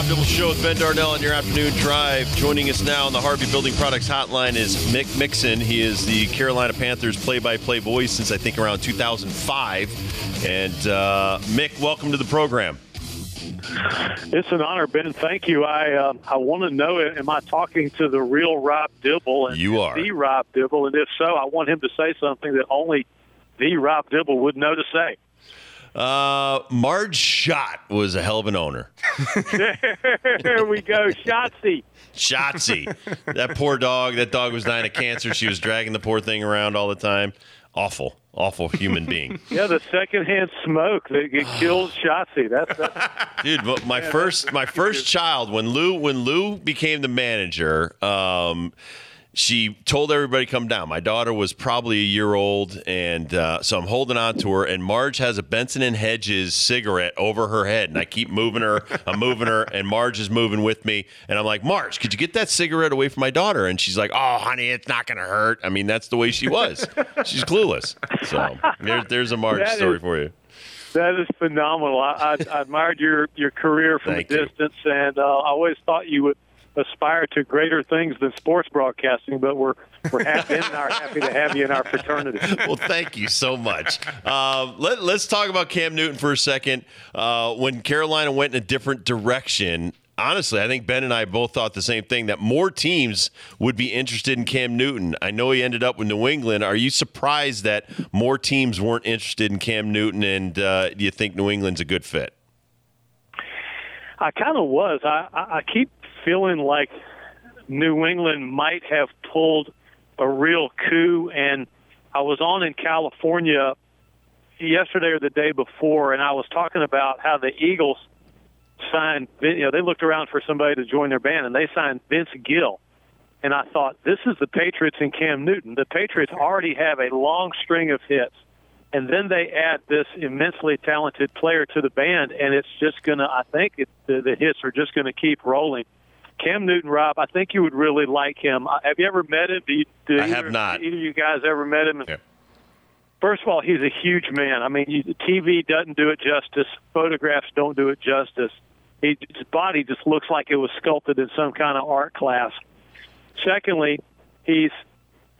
Rob Dibble Show with Ben Darnell on your afternoon drive. Joining us now on the Harvey Building Products Hotline is Mick Mixon. He is the Carolina Panthers play-by-play voice since I think around 2005. And uh, Mick, welcome to the program. It's an honor, Ben. Thank you. I uh, I want to know: Am I talking to the real Rob Dibble? And You are. the Rob Dibble, and if so, I want him to say something that only the Rob Dibble would know to say. Uh, Marge Schott was a hell of an owner. there we go, Schottzie. Schottzie. that poor dog. That dog was dying of cancer. She was dragging the poor thing around all the time. Awful, awful human being. Yeah, the secondhand smoke that killed Schottzie. That's, that's Dude, but my first my first child when Lou when Lou became the manager, um, she told everybody to come down. My daughter was probably a year old, and uh, so I'm holding on to her. And Marge has a Benson and Hedges cigarette over her head, and I keep moving her. I'm moving her, and Marge is moving with me. And I'm like, Marge, could you get that cigarette away from my daughter? And she's like, Oh, honey, it's not going to hurt. I mean, that's the way she was. She's clueless. So there, there's a Marge That story is- for you. that is phenomenal. I, I, I admired your your career from Thank a you. distance, and uh, I always thought you would aspire to greater things than sports broadcasting. But we're we're happy and are happy to have you in our fraternity. well, thank you so much. Um, let, let's talk about Cam Newton for a second. Uh, when Carolina went in a different direction, honestly, I think Ben and I both thought the same thing that more teams would be interested in Cam Newton. I know he ended up with New England. Are you surprised that more teams weren't interested in Cam Newton, and uh, do you think New England's a good fit? I kind of was. I, I I keep feeling like New England might have pulled a real coup, and I was on in California yesterday or the day before, and I was talking about how the Eagles signed. You know, they looked around for somebody to join their band, and they signed Vince Gill. And I thought, this is the Patriots and Cam Newton. The Patriots already have a long string of hits and then they add this immensely talented player to the band, and it's just gonna. I think it, the, the hits are just gonna keep rolling. Cam Newton, Rob, I think you would really like him. Uh, Have you ever met him? Do you, do I have not. Either of you guys ever met him? Yeah. First of all, he's a huge man. I mean, you, TV doesn't do it justice. Photographs don't do it justice. He, his body just looks like it was sculpted in some kind of art class. Secondly, he's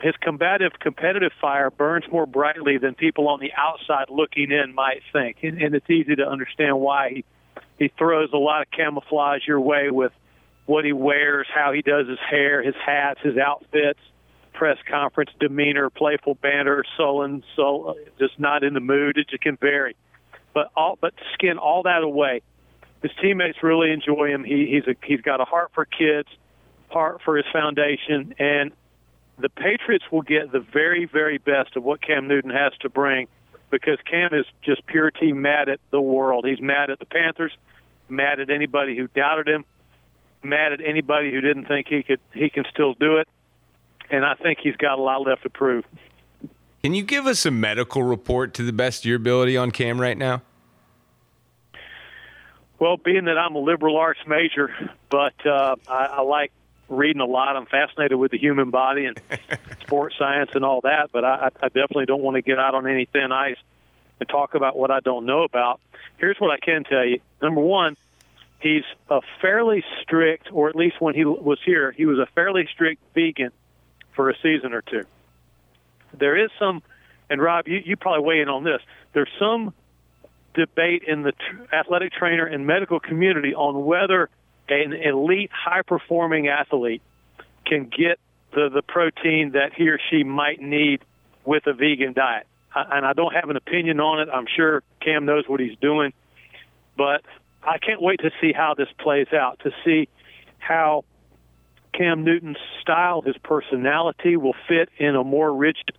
his combative, competitive fire burns more brightly than people on the outside looking in might think, and, and it's easy to understand why he he throws a lot of camouflage your way with what he wears, how he does his hair, his hats, his outfits, press conference demeanor, playful banter, sullen, so just not in the mood. It can vary, but all but skin all that away. His teammates really enjoy him. He, he's a he's got a heart for kids, heart for his foundation, and the Patriots will get the very, very best of what Cam Newton has to bring because Cam is just pure team mad at the world. He's mad at the Panthers, mad at anybody who doubted him, mad at anybody who didn't think he could he can still do it. And I think he's got a lot left to prove. Can you give us a medical report to the best of your ability on Cam right now? Well, being that I'm a liberal arts major, but uh, I, I like reading a lot. I'm fascinated with the human body and sports science and all that, but I, I definitely don't want to get out on any thin ice and talk about what I don't know about. Here's what I can tell you. Number one, he's a fairly strict, or at least when he was here, he was a fairly strict vegan for a season or two. There is some, and Rob, you, you probably weigh in on this. There's some debate in the tr- athletic trainer and medical community on whether an elite, high performing athlete can get the, the protein that he or she might need with a vegan diet. And I don't have an opinion on it. I'm sure Cam knows what he's doing, but I can't wait to see how this plays out, to see how Cam Newton's style, his personality will fit in a more rigid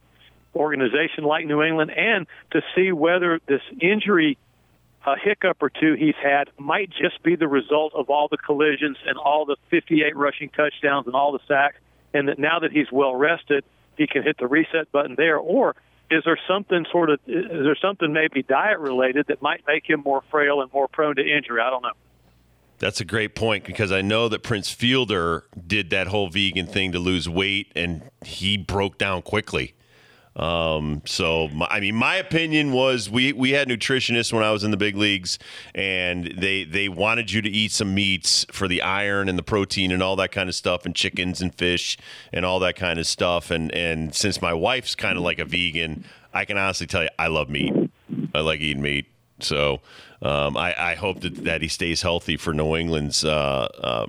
organization like New England and to see whether this injury a hiccup or two he's had might just be the result of all the collisions and all the 58 rushing touchdowns and all the sacks, and that now that he's well rested, he can hit the reset button there. Or is there something sort of is there something maybe diet related that might make him more frail and more prone to injury? I don't know. That's a great point because I know that Prince Fielder did that whole vegan thing to lose weight and he broke down quickly. Um, so my, I mean, my opinion was we we had nutritionists when I was in the big leagues, and they they wanted you to eat some meats for the iron and the protein and all that kind of stuff, and chickens and fish and all that kind of stuff. And and since my wife's kind of like a vegan, I can honestly tell you I love meat. I like eating meat. So um, I, I hope that, that he stays healthy for New England's uh, uh,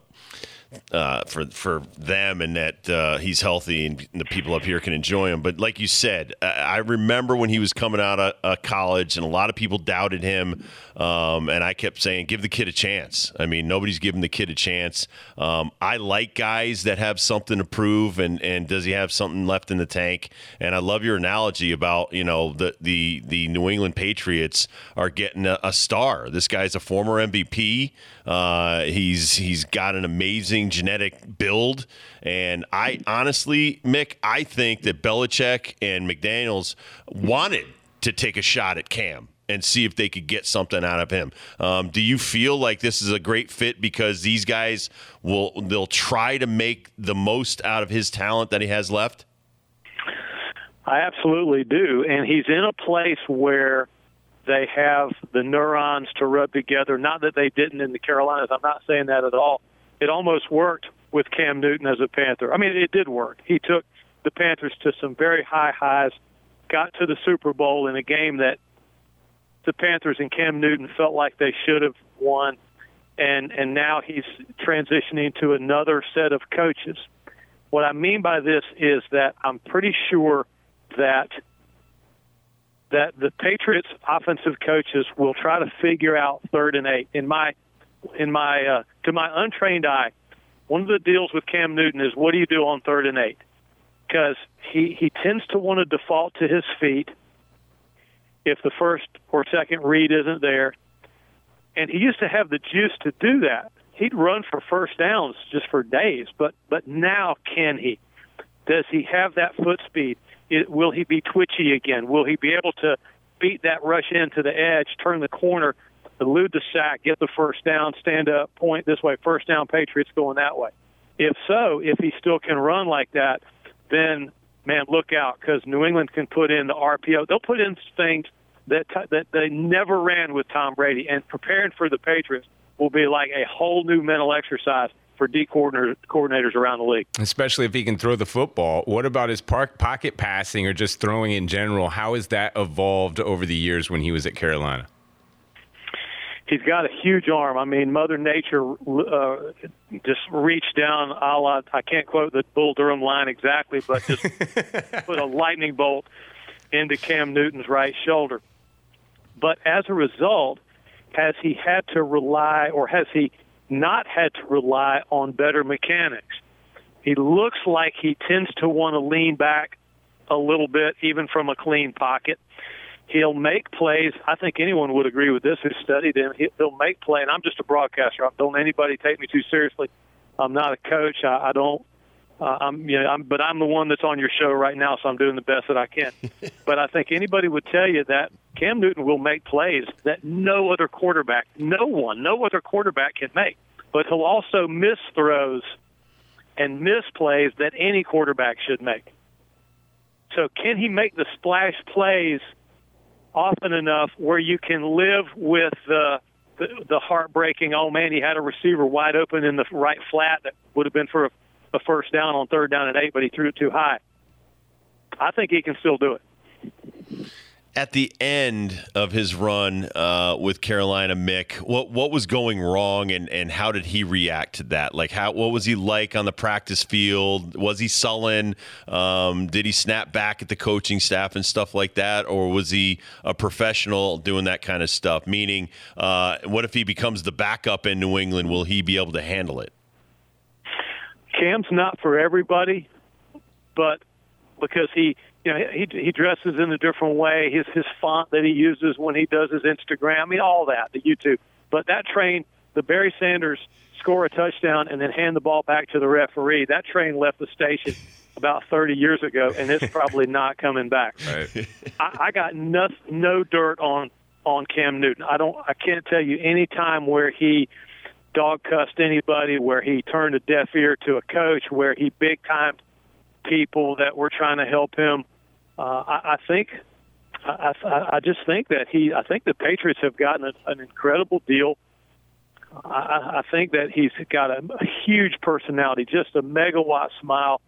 uh, for for them and that uh, he's healthy and the people up here can enjoy him. But like you said, I remember when he was coming out of, of college and a lot of people doubted him, um, and I kept saying, "Give the kid a chance." I mean, nobody's giving the kid a chance. Um, I like guys that have something to prove, and and does he have something left in the tank? And I love your analogy about you know the the the New England Patriots are getting a, a star. This guy's a former MVP. Uh, he's he's got an amazing genetic build, and I honestly, Mick, I think that Belichick and McDaniels wanted to take a shot at Cam and see if they could get something out of him. Um, do you feel like this is a great fit because these guys will they'll try to make the most out of his talent that he has left? I absolutely do, and he's in a place where they have the neurons to rub together. Not that they didn't in the Carolinas. I'm not saying that at all. It almost worked with Cam Newton as a Panther. I mean, it did work. He took the Panthers to some very high highs, got to the Super Bowl in a game that the Panthers and Cam Newton felt like they should have won, and and now he's transitioning to another set of coaches. What I mean by this is that I'm pretty sure that that the Patriots offensive coaches will try to figure out third and eight. In my in my uh, to my untrained eye, one of the deals with Cam Newton is what do you do on third and eight? Because he he tends to want to default to his feet if the first or second read isn't there, and he used to have the juice to do that. He'd run for first downs just for days, but but now can he? Does he have that foot speed? It, will he be twitchy again? Will he be able to beat that rush into the edge, turn the corner, elude the sack, get the first down, stand up, point this way, first down, Patriots going that way? If so, if he still can run like that, then man, look out because New England can put in the RPO. They'll put in things that that they never ran with Tom Brady, and preparing for the Patriots will be like a whole new mental exercise for D coordinators around the league. Especially if he can throw the football. What about his park pocket passing or just throwing in general? How has that evolved over the years when he was at Carolina? He's got a huge arm. I mean, Mother Nature uh, just reached down a la, I can't quote the Bull Durham line exactly, but just put a lightning bolt into Cam Newton's right shoulder. But as a result, has he had to rely or has he not had to rely on better mechanics. He looks like he tends to want to lean back a little bit, even from a clean pocket. He'll make plays. I think anyone would agree with this who studied him. He'll make play, and I'm just a broadcaster. Don't anybody take me too seriously. I'm not a coach. I, I don't. Uh, I'm, you know, I'm, but I'm the one that's on your show right now, so I'm doing the best that I can. but I think anybody would tell you that Cam Newton will make plays that no other quarterback, no one, no other quarterback can make. But he'll also miss throws and miss plays that any quarterback should make. So can he make the splash plays often enough where you can live with the the, the heartbreaking? Oh man, he had a receiver wide open in the right flat that would have been for a, a first down on third down and eight, but he threw it too high. I think he can still do it at the end of his run uh, with Carolina, Mick, what what was going wrong, and, and how did he react to that? Like, how what was he like on the practice field? Was he sullen? Um, did he snap back at the coaching staff and stuff like that, or was he a professional doing that kind of stuff? Meaning, uh, what if he becomes the backup in New England? Will he be able to handle it? Cam's not for everybody, but because he you know, he he dresses in a different way. His his font that he uses when he does his Instagram. I mean, all that the YouTube. But that train, the Barry Sanders score a touchdown and then hand the ball back to the referee. That train left the station about 30 years ago, and it's probably not coming back. Right. I, I got no no dirt on on Cam Newton. I don't. I can't tell you any time where he dog cussed anybody, where he turned a deaf ear to a coach, where he big timed people that were trying to help him. Uh, I, I think. I, I, just think that he. I think the Patriots have gotten a, an incredible deal. I, I think that he's got a, a huge personality, just a megawatt smile.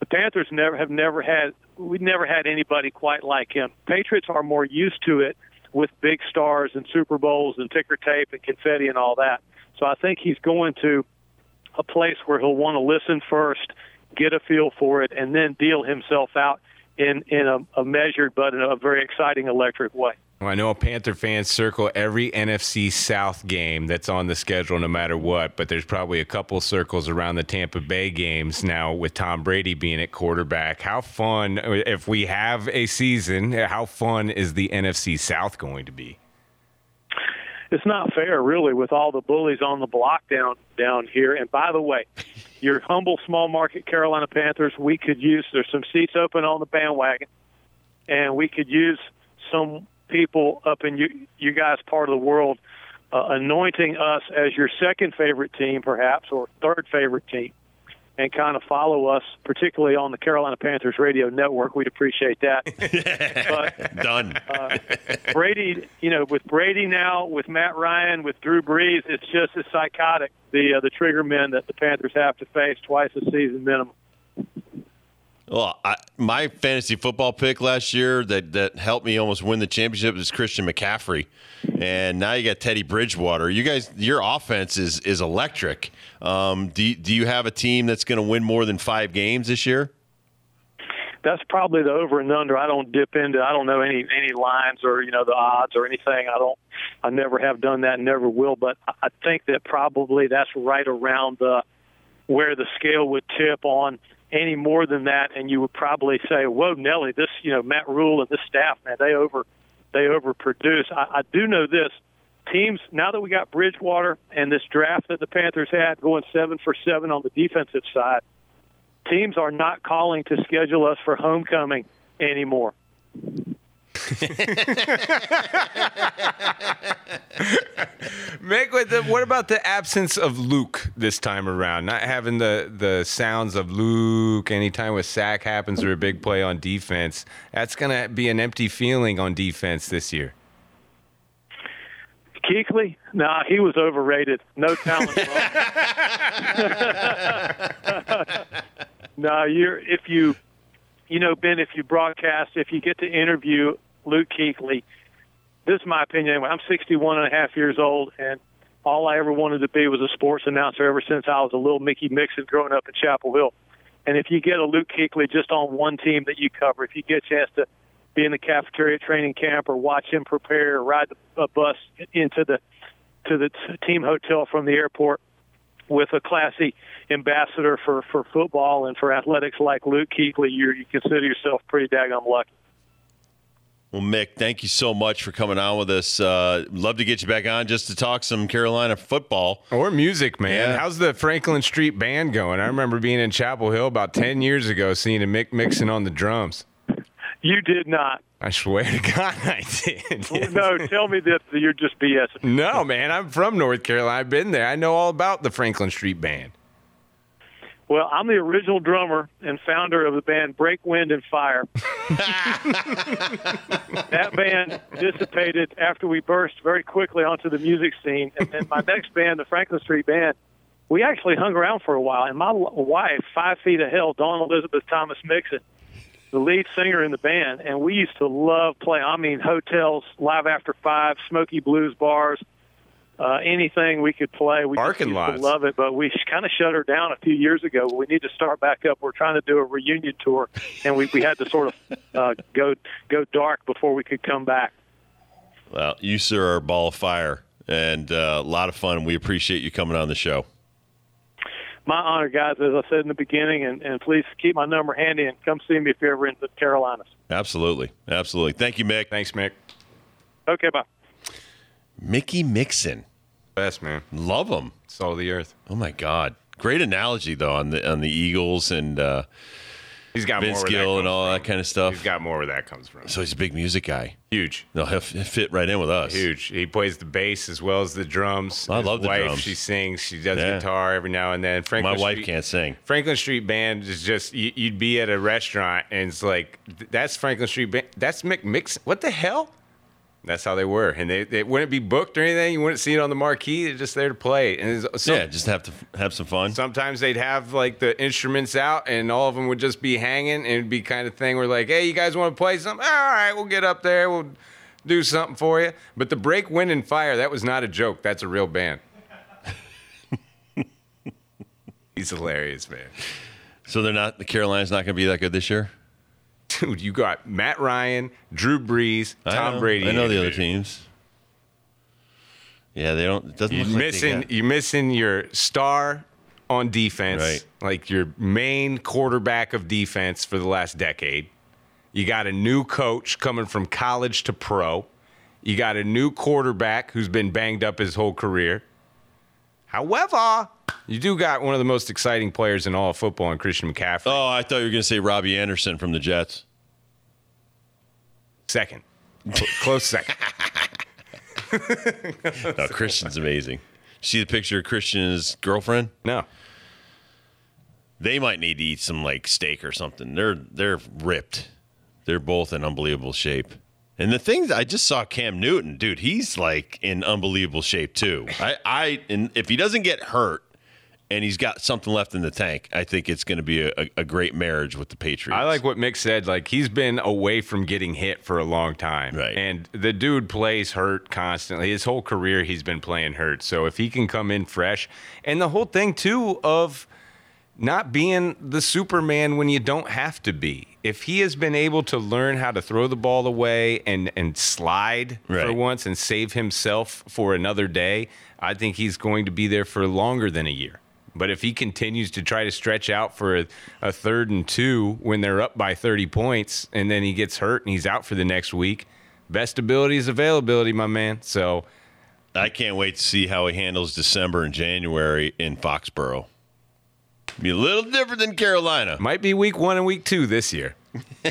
The Panthers never have never had. We never had anybody quite like him. Patriots are more used to it with big stars and Super Bowls and ticker tape and confetti and all that. So I think he's going to a place where he'll want to listen first, get a feel for it, and then deal himself out in in a, a measured but in a very exciting electric way. I know Panther fans circle every NFC South game that's on the schedule no matter what, but there's probably a couple circles around the Tampa Bay games now with Tom Brady being at quarterback. How fun, if we have a season, how fun is the NFC South going to be? It's not fair, really, with all the bullies on the block down down here. And by the way, your humble small market Carolina Panthers, we could use. There's some seats open on the bandwagon, and we could use some people up in you, you guys part of the world uh, anointing us as your second favorite team, perhaps, or third favorite team, and kind of follow us, particularly on the Carolina Panthers radio network. We'd appreciate that. but Done. uh, Brady, you know, with Brady now, with Matt Ryan, with Drew Brees, it's just as psychotic the uh, the trigger men that the Panthers have to face twice a season minimum. Well, I, my fantasy football pick last year that, that helped me almost win the championship was Christian McCaffrey, and now you got Teddy Bridgewater. You guys, your offense is is electric. Um, do do you have a team that's going to win more than five games this year? That's probably the over and under. I don't dip into. I don't know any any lines or you know the odds or anything. I don't. I never have done that. and Never will. But I think that probably that's right around the where the scale would tip on any more than that, and you would probably say, "Whoa, Nelly, this you know Matt Rhule and this staff, man, they over they overproduce." I, I do know this: teams now that we got Bridgewater and this draft that the Panthers had going seven for seven on the defensive side, teams are not calling to schedule us for homecoming anymore. Mick, what, what about the absence of Luke this time around? Not having the, the sounds of Luke anytime a sack happens or a big play on defense. That's going to be an empty feeling on defense this year. Kuechly, nah, he was overrated. No talent. no, you're if you, you know, Ben, if you broadcast, if you get to interview Luke Kuechly, this is my opinion. I'm 61 and a half years old, and all I ever wanted to be was a sports announcer ever since I was a little Mickey Mixon growing up in Chapel Hill. And if you get a Luke Kuechly just on one team that you cover, if you get a chance to be in the cafeteria training camp or watch him prepare or ride a bus into the to the team hotel from the airport with a classy ambassador for for football and for athletics like Luke Kuechly, you you consider yourself pretty daggone lucky. Well, Mick, thank you so much for coming on with us. Uh, love to get you back on just to talk some Carolina football or music, man. Yeah. How's the Franklin Street Band going? I remember being in Chapel Hill about ten years ago, seeing a Mick Mixon on the drums. You did not. I swear to God, I did. no, tell me that you're just BS. No, man, I'm from North Carolina. I've been there. I know all about the Franklin Street Band. Well, I'm the original drummer and founder of the band Break Wind and Fire. that band dissipated after we burst very quickly onto the music scene. And then my next band, the Franklin Street Band, we actually hung around for a while. And my wife, Five Feet of Hell, Dawn Elizabeth Thomas Mixon, the lead singer in the band, and we used to love playing. I mean, hotels, live after five, smoky blues bars, uh, anything we could play. We Parking used lots. love it, but we kind of shut her down a few years ago. We need to start back up. We're trying to do a reunion tour, and we, we had to sort of uh, go go dark before we could come back. Well, you sir are a ball of fire and uh, a lot of fun. We appreciate you coming on the show. my honor, guys, as I said in the beginning, and, and please keep my number handy and come see me if you're ever in the Carolinas. Absolutely, absolutely. Thank you, Mick. Thanks, Mick. Okay, bye. Mickey Mixon, Best man. love him. Salt of the earth. Oh my God, great analogy though on the on the Eagles and uh, He's got Vince Gill and all from. that kind of stuff. He's got more where that comes from. So he's a big music guy. Huge. No, he'll fit right in with us. Huge. He plays the bass as well as the drums. I His love the wife, drums. She sings. She does Yeah. guitar every now and then. Franklin My wife Street- can't sing. Franklin Street Band is just you, you'd be at a restaurant and it's like that's Franklin Street Band. That's Mick Mix. What the hell? That's how they were, and they, they wouldn't be booked or anything. You wouldn't see it on the marquee. They're just there to play. And some, yeah, just have to have some fun. sometimes they'd have like the instruments out, and all of them would just be hanging, and it'd be kind of thing where like, hey, you guys want to play something? Ah, all right, we'll get up there. We'll do something for you. But the break, wind, and fire, that was not a joke. That's a real band. He's hilarious, man. So they're not the Carolinas not going to be that good this year. Dude, you got Matt Ryan, Drew Brees, I Tom know. Brady. I know the other teams. Yeah, they don't. It doesn't You're look like missing. got- You're missing your star on defense, Right. like your main quarterback of defense for the last decade. You got a new coach coming from college to pro. You got a new quarterback who's been banged up his whole career. However, you do got one of the most exciting players in all of football in Christian McCaffrey. Oh, I thought you were going to say Robby Anderson from the Jets. Second, close second. No, Christian's amazing. See the picture of Christian's girlfriend? No, They might need to eat some like steak or something. They're they're ripped. They're both in unbelievable shape. And the thing that I just saw Cam Newton, dude, he's like in unbelievable shape too. I, I and if he doesn't get hurt and he's got something left in the tank, I think it's going to be a, a, great marriage with the Patriots. I like what Mick said. Like he's been away from getting hit for a long time, Right. And the dude plays hurt constantly. His whole career, he's been playing hurt. So if he can come in fresh, and the whole thing too of not being the Superman when you don't have to be. If he has been able to learn how to throw the ball away and and slide for once and save himself for another day, I think he's going to be there for longer than a year. But if he continues to try to stretch out for a, a third and two when they're up by 30 points and then he gets hurt and he's out for the next week, best ability is availability, my man. So I can't wait to see how he handles December and January in Foxborough. Be a little different than Carolina. might be week one and week two this year.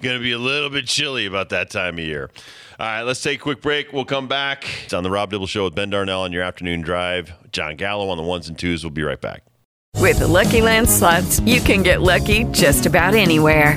Going to be a little bit chilly about that time of year. All right, let's take a quick break. We'll come back. It's on the Rob Dibble Show with Ben Darnell on your afternoon drive. John Gallo on the ones and twos. We'll be right back. With the Lucky Land slots, you can get lucky just about anywhere.